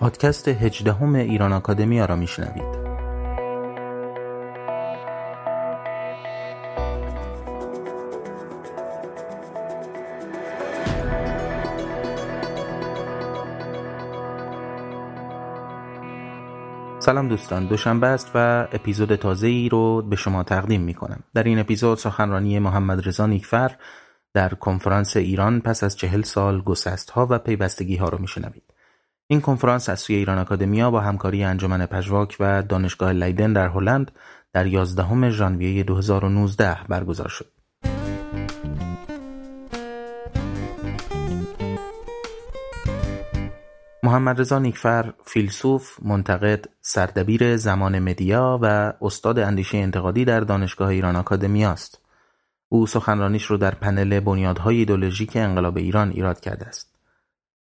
پادکست هجدهم ایران آکادمیا را میشنوید. سلام دوستان دوشنبه است و اپیزود تازه ای رو به شما تقدیم می کنم در این اپیزود سخنرانی محمد رضا نیکفر در کنفرانس ایران پس از چهل سال گسست ها و پیوستگی ها رو میشنوید. این کنفرانس از سوی ایران آکادمیا با همکاری انجمن پژواک و دانشگاه لیدن در هلند در 11 ژانویه 2019 برگزار شد. محمد رضا نیکفر فیلسوف، منتقد، سردبیر زمان مدیا و استاد اندیشه انتقادی در دانشگاه ایران آکادمیا است. او سخنرانیش رو در پنل بنیادهای ایدولوژیک انقلاب ایران ایراد کرده است.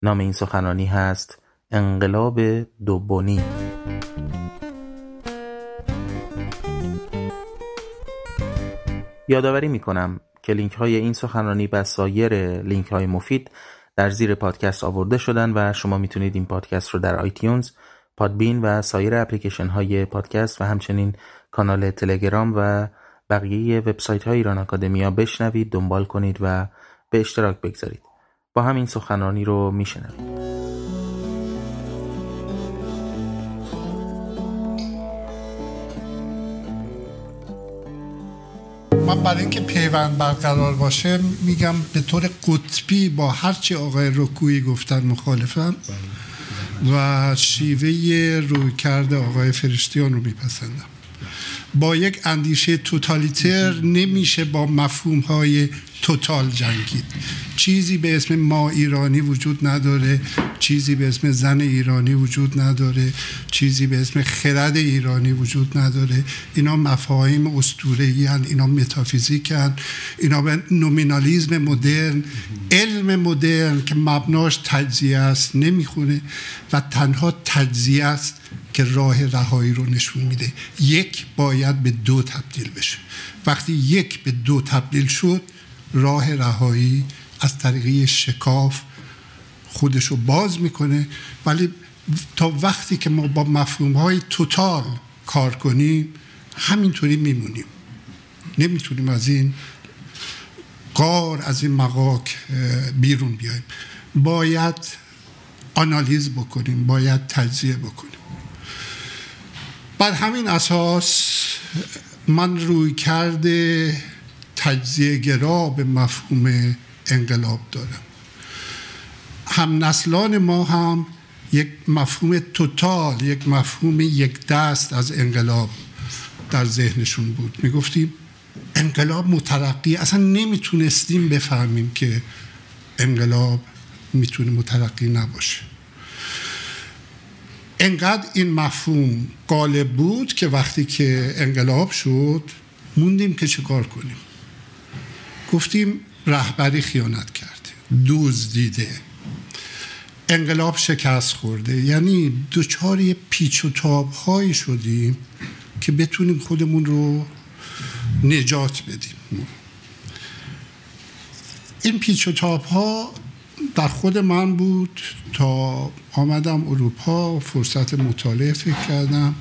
نام این سخنرانی هست انقلاب دوبونی یادآوری می کنم که لینک های این سخنرانی و سایر لینک های مفید در زیر پادکست آورده شدن و شما می‌تونید این پادکست رو در iTunes، Podbean و سایر اپلیکیشن های پادکست و همچنین کانال تلگرام و بقیه وبسایت های ایران آکادمیا بشنوید، دنبال کنید و به اشتراک بگذارید. با همین سخنرانی رو میشنوید. من برای اینکه پیوند برقرار باشه میگم به طور قطبی با هرچی آقای رکویی گفتن مخالفم و شیوه روی کرده آقای فرشتیان رو میپسندم. با یک اندیشه توتالیتر نمیشه با مفهوم های توتال جنگید. چیزی به اسم ما ایرانی وجود نداره چیزی به اسم زن ایرانی وجود نداره چیزی به اسم خرد ایرانی وجود نداره. اینا مفاهیم اسطوره‌ای اینا متافیزیک اینا به نومینالیزم مدرن علم مدرن که مبناش تجزیه است نمی‌خونه و تنها تجزیه است که راه رهایی رو نشون میده. یک باید به دو تبدیل بشه. وقتی یک به دو تبدیل شد راه رهایی از طریقی شکاف خودش رو باز می‌کنه. ولی تا وقتی که ما با مفهوم های توتال کار کنیم همینطوری میمونیم. نمی‌تونیم از این قار از این مقاک بیرون بیایم. باید آنالیز بکنیم باید تجزیه بکنیم. بر همین اساس من روی کرده تجزیه گرا به مفهوم انقلاب دارم. هم نسلان ما هم یک مفهوم توتال یک مفهوم یک دست از انقلاب در ذهنشون بود. می‌گفتیم انقلاب مترقی اصلا نمی‌تونستیم بفهمیم که انقلاب می‌تونه مترقی نباشه. انقدر این مفهوم غالب بود که وقتی که انقلاب شد موندیم که چه کار کنیم. گفتیم رهبری خیانت کرده. دوز دیده. انقلاب شکست خورده. یعنی دوچار پیچ و تاب هایی شدیم که بتونیم خودمون رو نجات بدیم. این پیچ و تاب ها در خود من بود. تا آمدم اروپا فرصت مطالعه فکر کردم.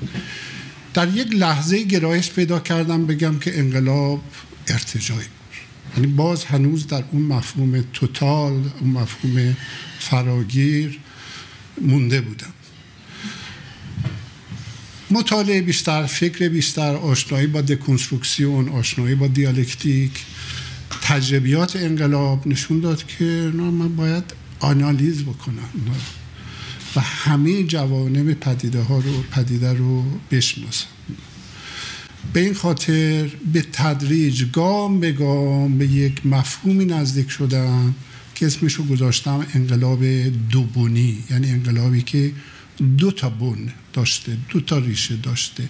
در یک لحظه گرایش پیدا کردم بگم که انقلاب ارتجایی یعنی باز هنوز در اون مفهوم توتال اون مفهوم فراگیر مونده بودم. مطالعه بیشتر فکر بیشتر آشنایی با دکنسترکسیون آشنایی با دیالکتیک تجربیات انقلاب نشون داد که من باید آنالیز بکنم و همه جوانب پدیده ها رو پدیده رو بشناسم. به این خاطر به تدریج گام به گام به یک مفهومی نزدیک شدم که اسمشو گذاشتم انقلاب دوبونی یعنی انقلابی که دو تا بن داشته دو تا ریشه داشته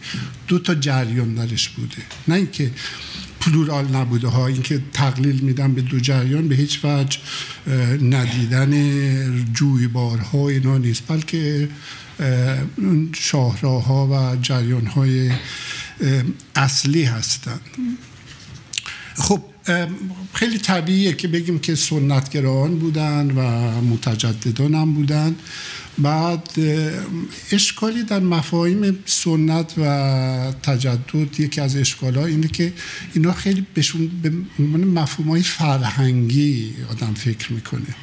دو تا جریان درش بوده. نه اینکه پلورال نبوده ها اینکه تقلیل میدم به دو جریان به هیچ وجه ندیدن جویبارها اینا نیست. بلکه شاهراها و جریان های اصلی هستند خب خیلی طبیعیه که بگیم که سنتگران بودن و متجددان هم بودن. بعد اشکالی در مفاهیم سنت و تجدد یکی از اشکال اینه که اینا خیلی بهشون به مفهوم فرهنگی آدم فکر می‌کنه.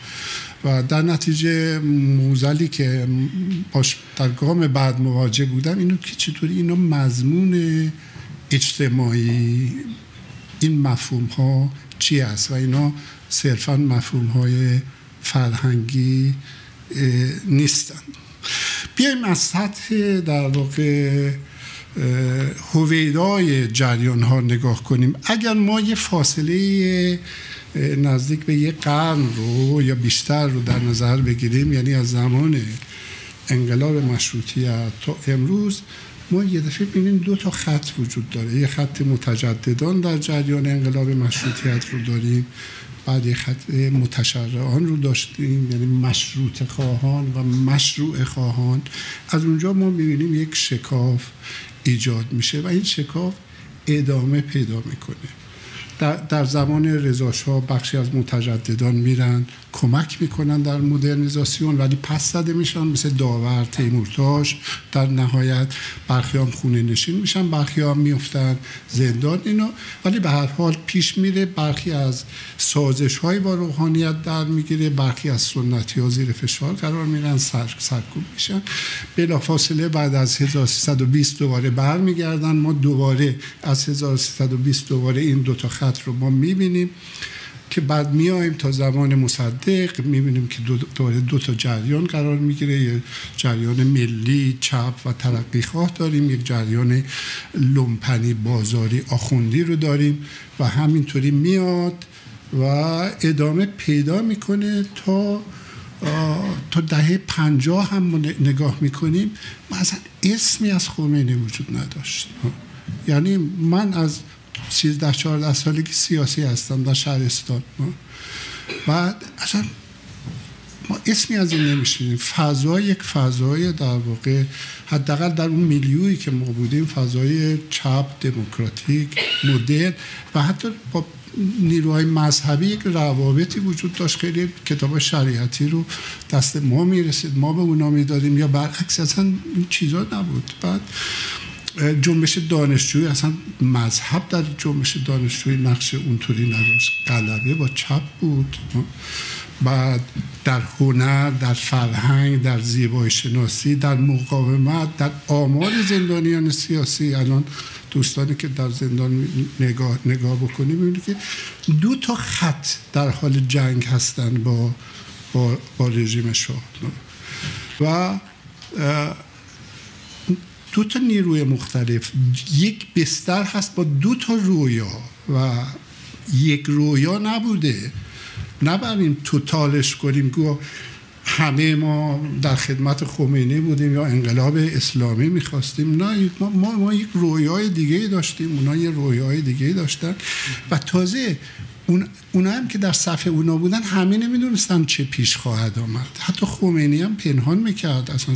و در نتیجه موزلی که باش در گام بعد مواجه بودم اینو که چطوری اینا مضمون اجتماعی این مفهوم ها چی است؟ و اینا صرفا مفهوم های فرهنگی نیستن. بیایم از سطح در واقع هویدای جریان ها نگاه کنیم. اگر ما یه فاصله نزدیک به یه قرن رو یا بیشتر رو در نظر بگیریم یعنی از زمان انقلاب مشروطیت تا امروز ما یه دفعه ببینیم دو تا خط وجود داره. یه خط متجددان در جریان انقلاب مشروطیت رو داریم بعد یه خط متشرعان رو داشتیم یعنی مشروط خواهان و مشروع خواهان. از اونجا ما می‌بینیم یک شکاف ایجاد میشه و این شکاف ادامه پیدا می‌کنه. در, در زمان رضاشاه بخشی از متجددان میرن کمک می‌کنن در مدرنیزاسیون ولی پس زده میشن مثل داور تیمورتاش در نهایت برخی هم خونه نشین میشن برخی هم میفتن زندان اینا. ولی به هر حال پیش میره برخی از سازش های با روحانیت در می‌گیره برخی از سنتی ها زیر فشار قرار میرن سر، سرکوب میشن. بلافاصله بعد از 1320 دوباره برمیگردن. ما دوباره از 1320 دوباره این دوتا خط رو ما می‌بینیم که بعد میایم تا زمان مصدق می‌بینیم که دو, دو, دو تا جریان قرار می‌گیره یه جریان ملی چپ و ترقی خواه داریم یک جریان لومپنی بازاری آخوندی رو داریم و همینطوری میاد و ادامه پیدا می‌کنه تا تا دهه پنجاه هم نگاه می‌کنیم مثلا اسمی از خمینی وجود نداشت. یعنی من از 13 14 سالگی سیاسی هستم در شهرستان و اصلا ما اسمی از این نمیشنیم فضا یک فضای در واقع حداقل در اون میلیویی که ما بودیم فضای چپ دموکراتیک مدرن و حتی با نیروهای مذهبی یک روابطی وجود داشت. خیلی کتاب شریعتی رو دست ما می‌رسید. ما به اونا می‌دادیم یا برعکس اصلا این چیزا نبود. بعد جنبش دانشجویی اصلا مذهب در جنبش دانشجویی نقش اونطوری نداشت. غلبه با چپ بود. بعد در هنر در فرهنگ در زیبایی شناسی در مقاومت در آمار زندانیان سیاسی. الان دوستانی که در زندان نگاه, نگاه بکنیم می‌بینید که دو تا خط در حال جنگ هستن با با, با رژیم شاه. و دو تا نیروی مختلف یک بستر هست با دو تا رویا و یک رویا نبوده. نبریم توتالش کنیم گو همه ما در خدمت خمینی بودیم یا انقلاب اسلامی می‌خواستیم. نه ما, ما, ما یک رویای دیگه داشتیم. اونا یه رویای دیگه داشتن. و تازه اون اونا هم که در صفحه اونا بودن همه نمی‌دونستن چه پیش خواهد آمد. حتی خمینی هم پنهان می‌کرد. اصلا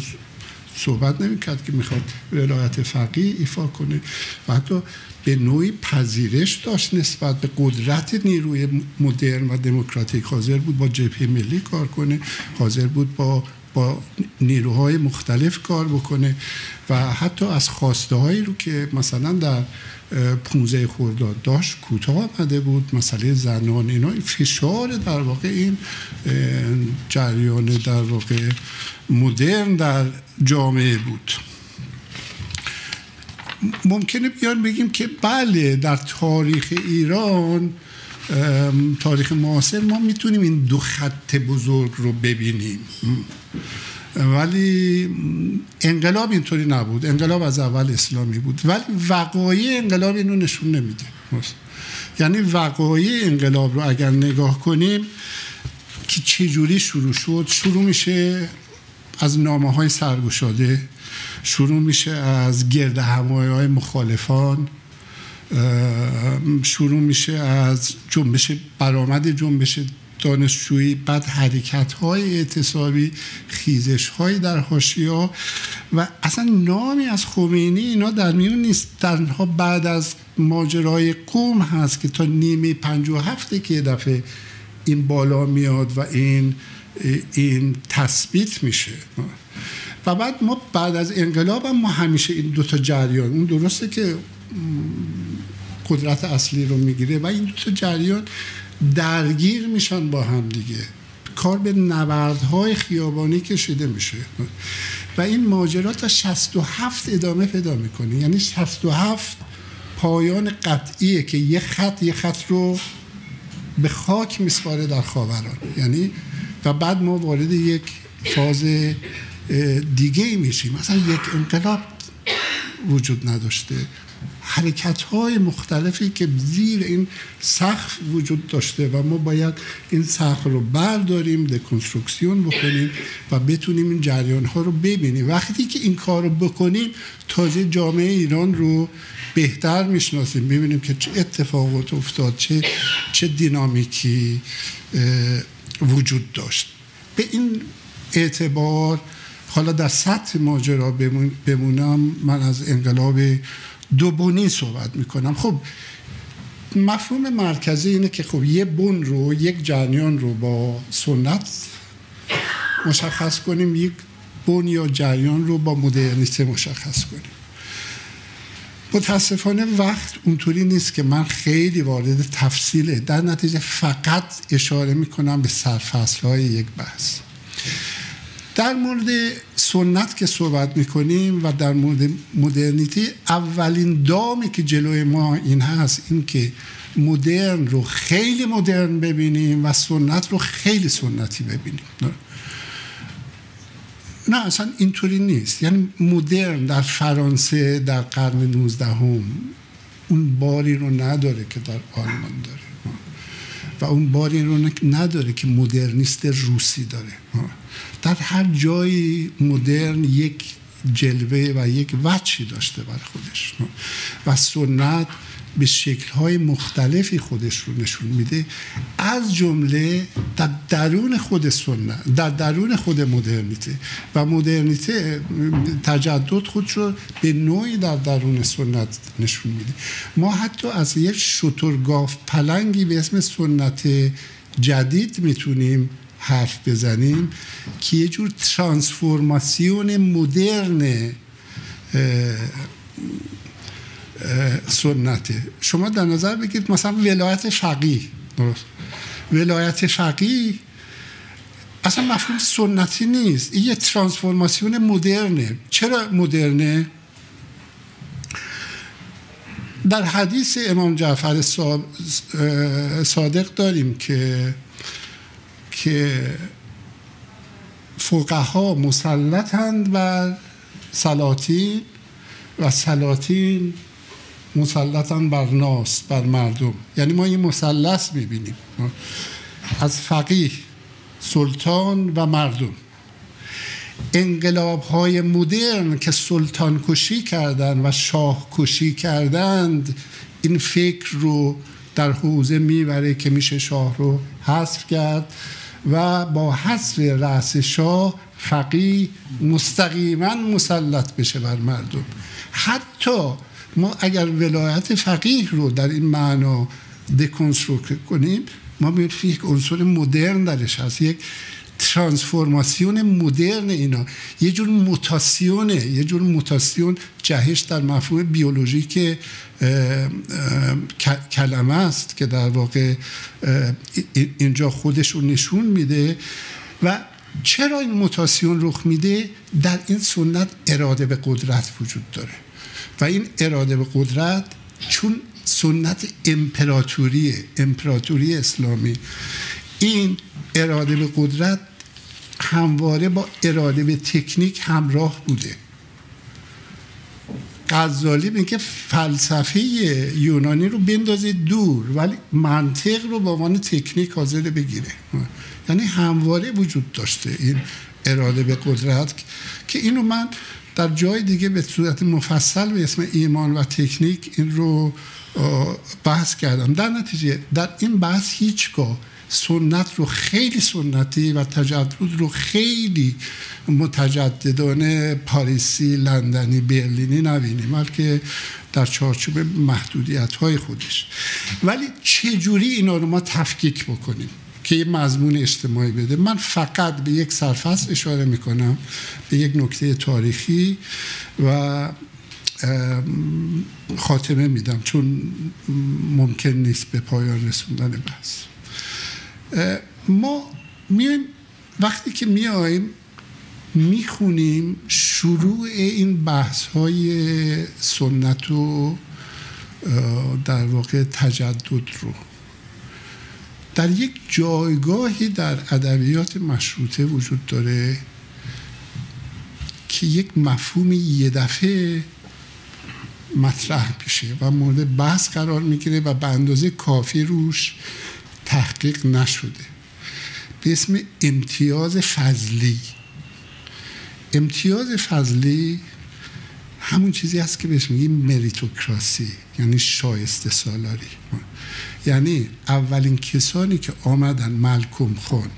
صحبت نمی‌کرد که می‌خواد ولایت فقیه ایفا کنه. و حتی به نوعی پذیرش داشت نسبت به قدرت نیروی مدرن و دموکراتیک. حاضر بود با جبهه ملی کار کنه. حاضر بود با با نیروهای مختلف کار بکنه و حتی از خواسته هایی رو که مثلا در 15 خورداد داشت کوتاه آمده بود. مسئله زنان اینا فشار در واقع این جریان در واقع مدرن در جامعه بود. ممکنه بیان بگیم که بله در تاریخ ایران تاریخ معاصر ما می‌تونیم این دو خط بزرگ رو ببینیم. ولی انقلاب اینطوری نبود. انقلاب از اول اسلامی بود. ولی وقایع انقلاب اینو نشون نمیده. یعنی وقایع انقلاب رو اگر نگاه کنیم که چجوری شروع شد؟ شروع میشه از نامه های سرگشاده شروع میشه از گرد همایی های مخالفان شروع میشه از جنبش برآمد جنبش دانشجویی بعد حرکت های اعتصابی خیزش های در حاشیه و اصلا نامی از خمینی اینا در میون نیست. تنها بعد از ماجرای قوم هست که تا نیمه پنج و هفته که دفعه این بالا میاد و این این تثبیت میشه. و بعد ما بعد از انقلاب هم ما همیشه این دوتا جریان اون درسته که قدرت اصلی رو می‌گیره و این دوتا جریان درگیر میشن با هم دیگه. کار به نبردهای خیابانی کشیده میشه. و این ماجرا تا 67 ادامه پیدا می‌کنه. یعنی 67 پایان قطعیه که یه خط یه خط رو به خاک میسپاره در خاوران. یعنی و بعد ما وارد یک فاز دیگه میشیم. مثلا یک انقلاب وجود نداشته. حرکت های مختلفی که زیر این سقف وجود داشته و ما باید این سقف رو برداریم دکنسترکسیون بکنیم و بتونیم این جریان ها رو ببینیم. وقتی که این کار رو بکنیم تازه جامعه ایران رو بهتر می‌شناسیم. ببینیم که چه اتفاقات افتاد چه چه دینامیکی وجود داشت. به این اعتبار حالا در سطح ماجرا بمونم من از انقلاب دوبونی صحبت می‌کنم. خب مفهوم مرکزی اینه که خب یه بون رو یک جریان رو با سنت مشخص کنیم یک بون یا جریان رو با مدرنیته مشخص کنیم. متاسفانه وقت اونطوری نیست که من خیلی وارد تفصیله در نتیجه فقط اشاره می‌کنم به سرفصل های یک بحث. در مورد سنت که صحبت می‌کنیم و در مورد مدرنیتی اولین دامی که جلوی ما این هست این که مدرن رو خیلی مدرن ببینیم و سنت رو خیلی سنتی ببینیم. نه. اصلا اینطوری نیست. یعنی مدرن در فرانسه در قرن 19 هم اون باری رو نداره که در آلمان داره. و اون باری رو نداره که مدرنیست روسی داره. در هر جایی مدرن یک جلوه و یک وچی داشته بر خودش. و سنت به شکلهای مختلفی خودش رو نشون میده. از جمله در درون خود سنت در درون خود مدرنیته. و مدرنیته تجدد خود رو به نوعی در درون سنت نشون میده. ما حتی از یک شترگاف پلنگی به اسم سنت جدید می‌تونیم حرف بزنیم که یه جور ترانسفورماسیون مدرن سنته. شما در نظر بگیرید مثلا ولایت فقیه درست. ولایت فقیه اصلا مفهوم سنتی نیست. این یه ترانسفورماسیون مدرنه. چرا مدرنه؟ در حدیث امام جعفر صادق داریم که که فقها مسلطند و سلاطین و سلاطین مسلطن بر ناس بر مردم. یعنی ما یه مثلث می‌بینیم. از فقیه سلطان و مردم. انقلاب های مدرن که سلطان کشی کردند و شاه کشی کردند این فکر رو در حوزه می‌بره که میشه شاه رو حذف کرد و با حذف رأس شاه فقیه مستقیما مسلط بشه بر مردم. حتی ما اگر ولایت فقیه رو در این معنا دکنسترکت کنیم ما می‌بینیم یک عنصر مدرن درش هست یک ترانسفورماسیون مدرن اینا. یه جور موتاسیونه یه جور موتاسیون جهش در مفهوم بیولوژیک کلمه است که در واقع اینجا خودش رو نشون میده. و چرا این موتاسیون رخ میده؟ در این سنت اراده به قدرت وجود داره. و این اراده به قدرت چون سنت امپراتوری امپراتوری اسلامی. این اراده به قدرت همواره با اراده به تکنیک همراه بوده. غزالی میگه فلسفه یونانی رو بندازید دور ولی منطق رو با عنوان تکنیک حاضر بگیره. یعنی همواره وجود داشته این اراده به قدرت که اینو من در جای دیگه به صورت مفصل به اسم ایمان و تکنیک این رو بحث کردم. در نتیجه در این بحث هیچگاه سنت رو خیلی سنتی و تجدد رو خیلی متجددانه پاریسی لندنی برلینی نبینیم بلکه در چارچوب محدودیت های خودش. ولی چجوری اینا رو ما تفکیک بکنیم؟ که یه مضمون اجتماعی بده. من فقط به یک سرفصل اشاره می‌کنم به یک نکته تاریخی و خاتمه میدم چون ممکن نیست به پایان رسوندن بحث. ما میایم وقتی که میایم می‌خونیم شروع این بحث های سنت و در واقع تجدد رو. در یک جایگاهی در ادبیات مشروطه وجود داره که یک مفهوم یه دفعه مطرح میشه و مورد بحث قرار می‌گیره و به اندازه کافی روش تحقیق نشده. به اسم امتیاز فضلی. امتیاز فضلی همون چیزی هست که بهش میگیم مریتوکراسی یعنی شایسته سالاری. یعنی اولین کسانی که آمدن ملکم خان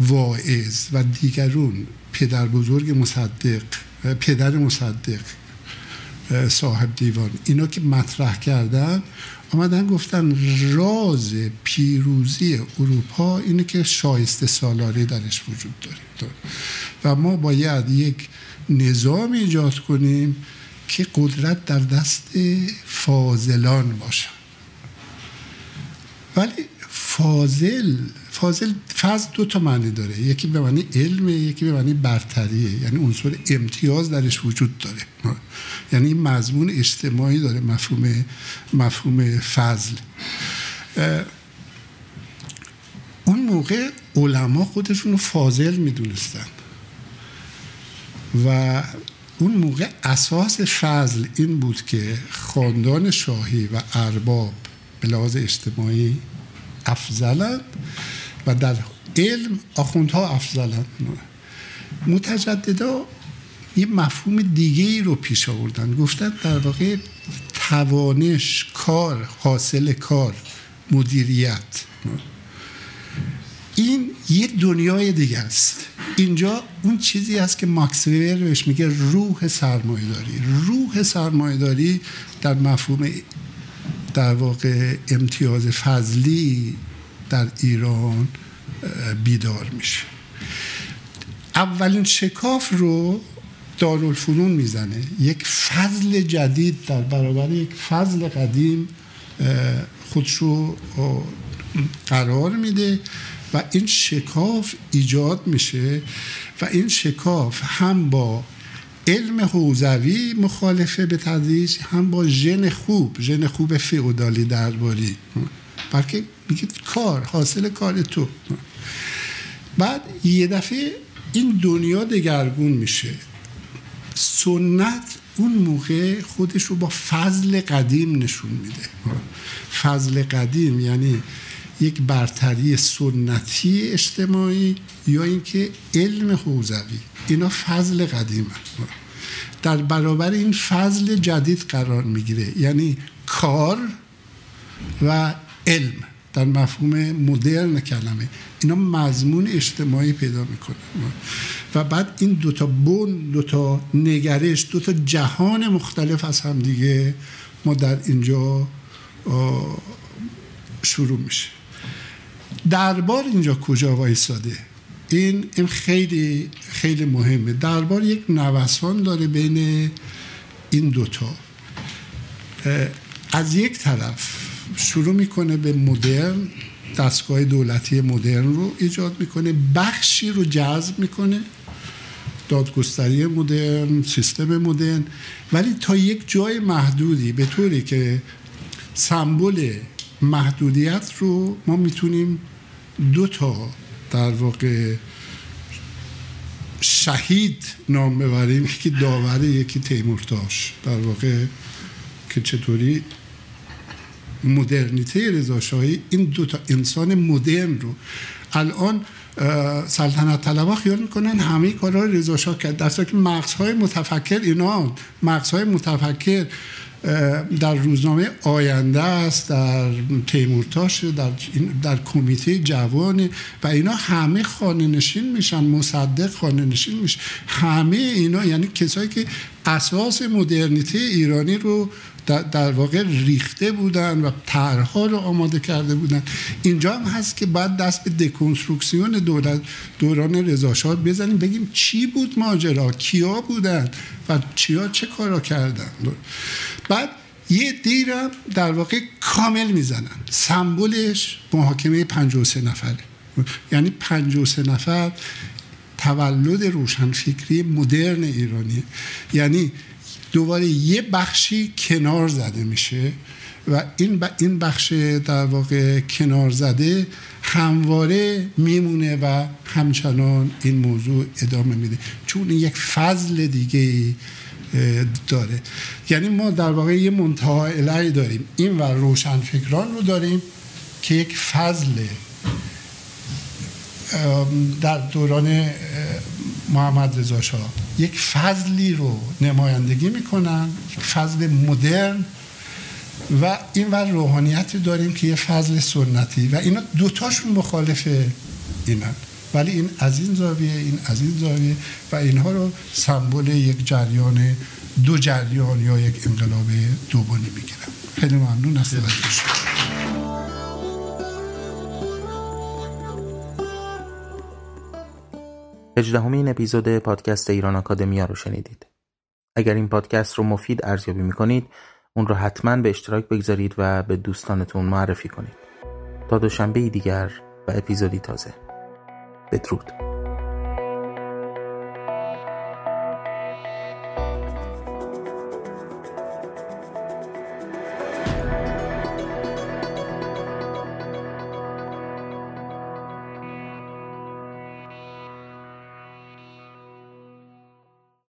واعظ و دیگرون پدر بزرگ مصدق پدر مصدق صاحب دیوان اینا که مطرح کردن آمدن گفتن راز پیروزی اروپا اینه که شایسته سالاری درش وجود داره. و ما باید یک نظام ایجاد کنیم که قدرت در دست فاضلان باشه ولی فاضل فاضل فضل دو تا معنی داره. یکی به معنی علم یکی به معنی برتریه. یعنی عنصر امتیاز درش وجود داره. یعنی مضمون اجتماعی داره مفهوم مفهوم فضل. اون موقع علما خودشون رو فاضل می‌دونستن. و اون موقع اساس فضل این بود که خاندان شاهی و ارباب به لحاظ اجتماعی افضلند و در علم آخوندها افضلند. متجددا یه مفهوم دیگه ای رو پیش آوردن. گفتن در واقع توانش کار حاصل کار مدیریت. این یه دنیای دیگه است. اینجا اون چیزی است که ماکس بهش میگه روح سرمایهداری. روح سرمایهداری در مفهوم در واقع امتیاز فضلی در ایران بیدار میشه. اولین شکاف رو دارالفنون می‌زنه. یک فضل جدید در برابر یک فضل قدیم خودش رو قرار میده و این شکاف ایجاد میشه و این شکاف هم با علم حوزوی مخالفه به تدریج هم با ژن خوب ژن خوب فئودالی درباری. بلکه میگه کار حاصل کار تو. بعد یه دفعه این دنیا دگرگون میشه. سنت اون موقع خودش رو با فضل قدیم نشون میده. فضل قدیم یعنی یک برتری سنتی اجتماعی یا اینکه علم حوزوی. اینا فضل قدیم در برابر این فضل جدید قرار می‌گیره. یعنی کار و علم. در مفهوم مدرن کلمه. اینا مضمون اجتماعی پیدا می‌کنه. و بعد این دوتا بون دوتا نگرش دوتا جهان مختلف از هم دیگه ما در اینجا شروع میشه. دربار اینجا کجا وایساده؟ این این خیلی خیلی مهمه. دربار یک نوسان داره بین این دوتا. از یک طرف شروع می‌کنه به مدرن دستگاه دولتی مدرن رو ایجاد می‌کنه بخشی رو جذب می‌کنه دادگستری مدرن سیستم مدرن. ولی تا یک جای محدودی به طوری که سمبل محدودیت رو ما می‌تونیم دو تا در واقع شهید نام ببریم. یکی داوره یکی تیمورتاش در واقع که چطوری مدرنیته رضاشاهی این دو تا انسان مدرن رو. الان سلطنت طلبا خیال می‌کنن همه کارا رضا کرد. در که مغزهای متفکر اینا مغزهای متفکر در روزنامه آینده است در تیمورتاش در, در کمیته جوان و اینا همه خانه نشین میشن مصدق خانه نشین میشه همه اینا یعنی کسایی که اساس مدرنیته ایرانی رو در واقع ریخته بودن و طرحها رو آماده کرده بودن. اینجا هم هست که بعد دست به دکونسترکسیون دولت دوران رضاشاه بزنیم بگیم چی بود ماجرا؟ کیا بودن و چیا چه کارا کردن؟ بعد یه دیرم در واقع کامل می‌زنن. سمبولش محاکمه 53 نفره. یعنی 53 نفر تولد روشنفکری مدرن ایرانی. یعنی دوباره یه بخشی کنار زده میشه و این این بخش در واقع کنار زده همواره میمونه و همچنان این موضوع ادامه میده. چون یک فضل دیگه داره. یعنی ما در واقع یه منتها الهی داریم. این و روشنفکران رو داریم که یک فضل در دوران محمد رضا شاه. یک فضلی رو نمایندگی می‌کنن فضل مدرن و این ور روحانیتی داریم که یه فضل سنتی و اینا دوتاشون مخالف اینن ولی این از این زاویه این از این زاویه و اینها رو سمبل یک جریان دو جریان یا یک انقلاب دوبانی می‌گیرم خیلی ممنون از هجدهمین اپیزود پادکست ایران آکادمیا رو شنیدید. اگر این پادکست رو مفید ارزیابی می‌کنید اون رو حتما به اشتراک بگذارید و به دوستانتون معرفی کنید. تا دوشنبه دیگر و اپیزودی تازه. بدرود.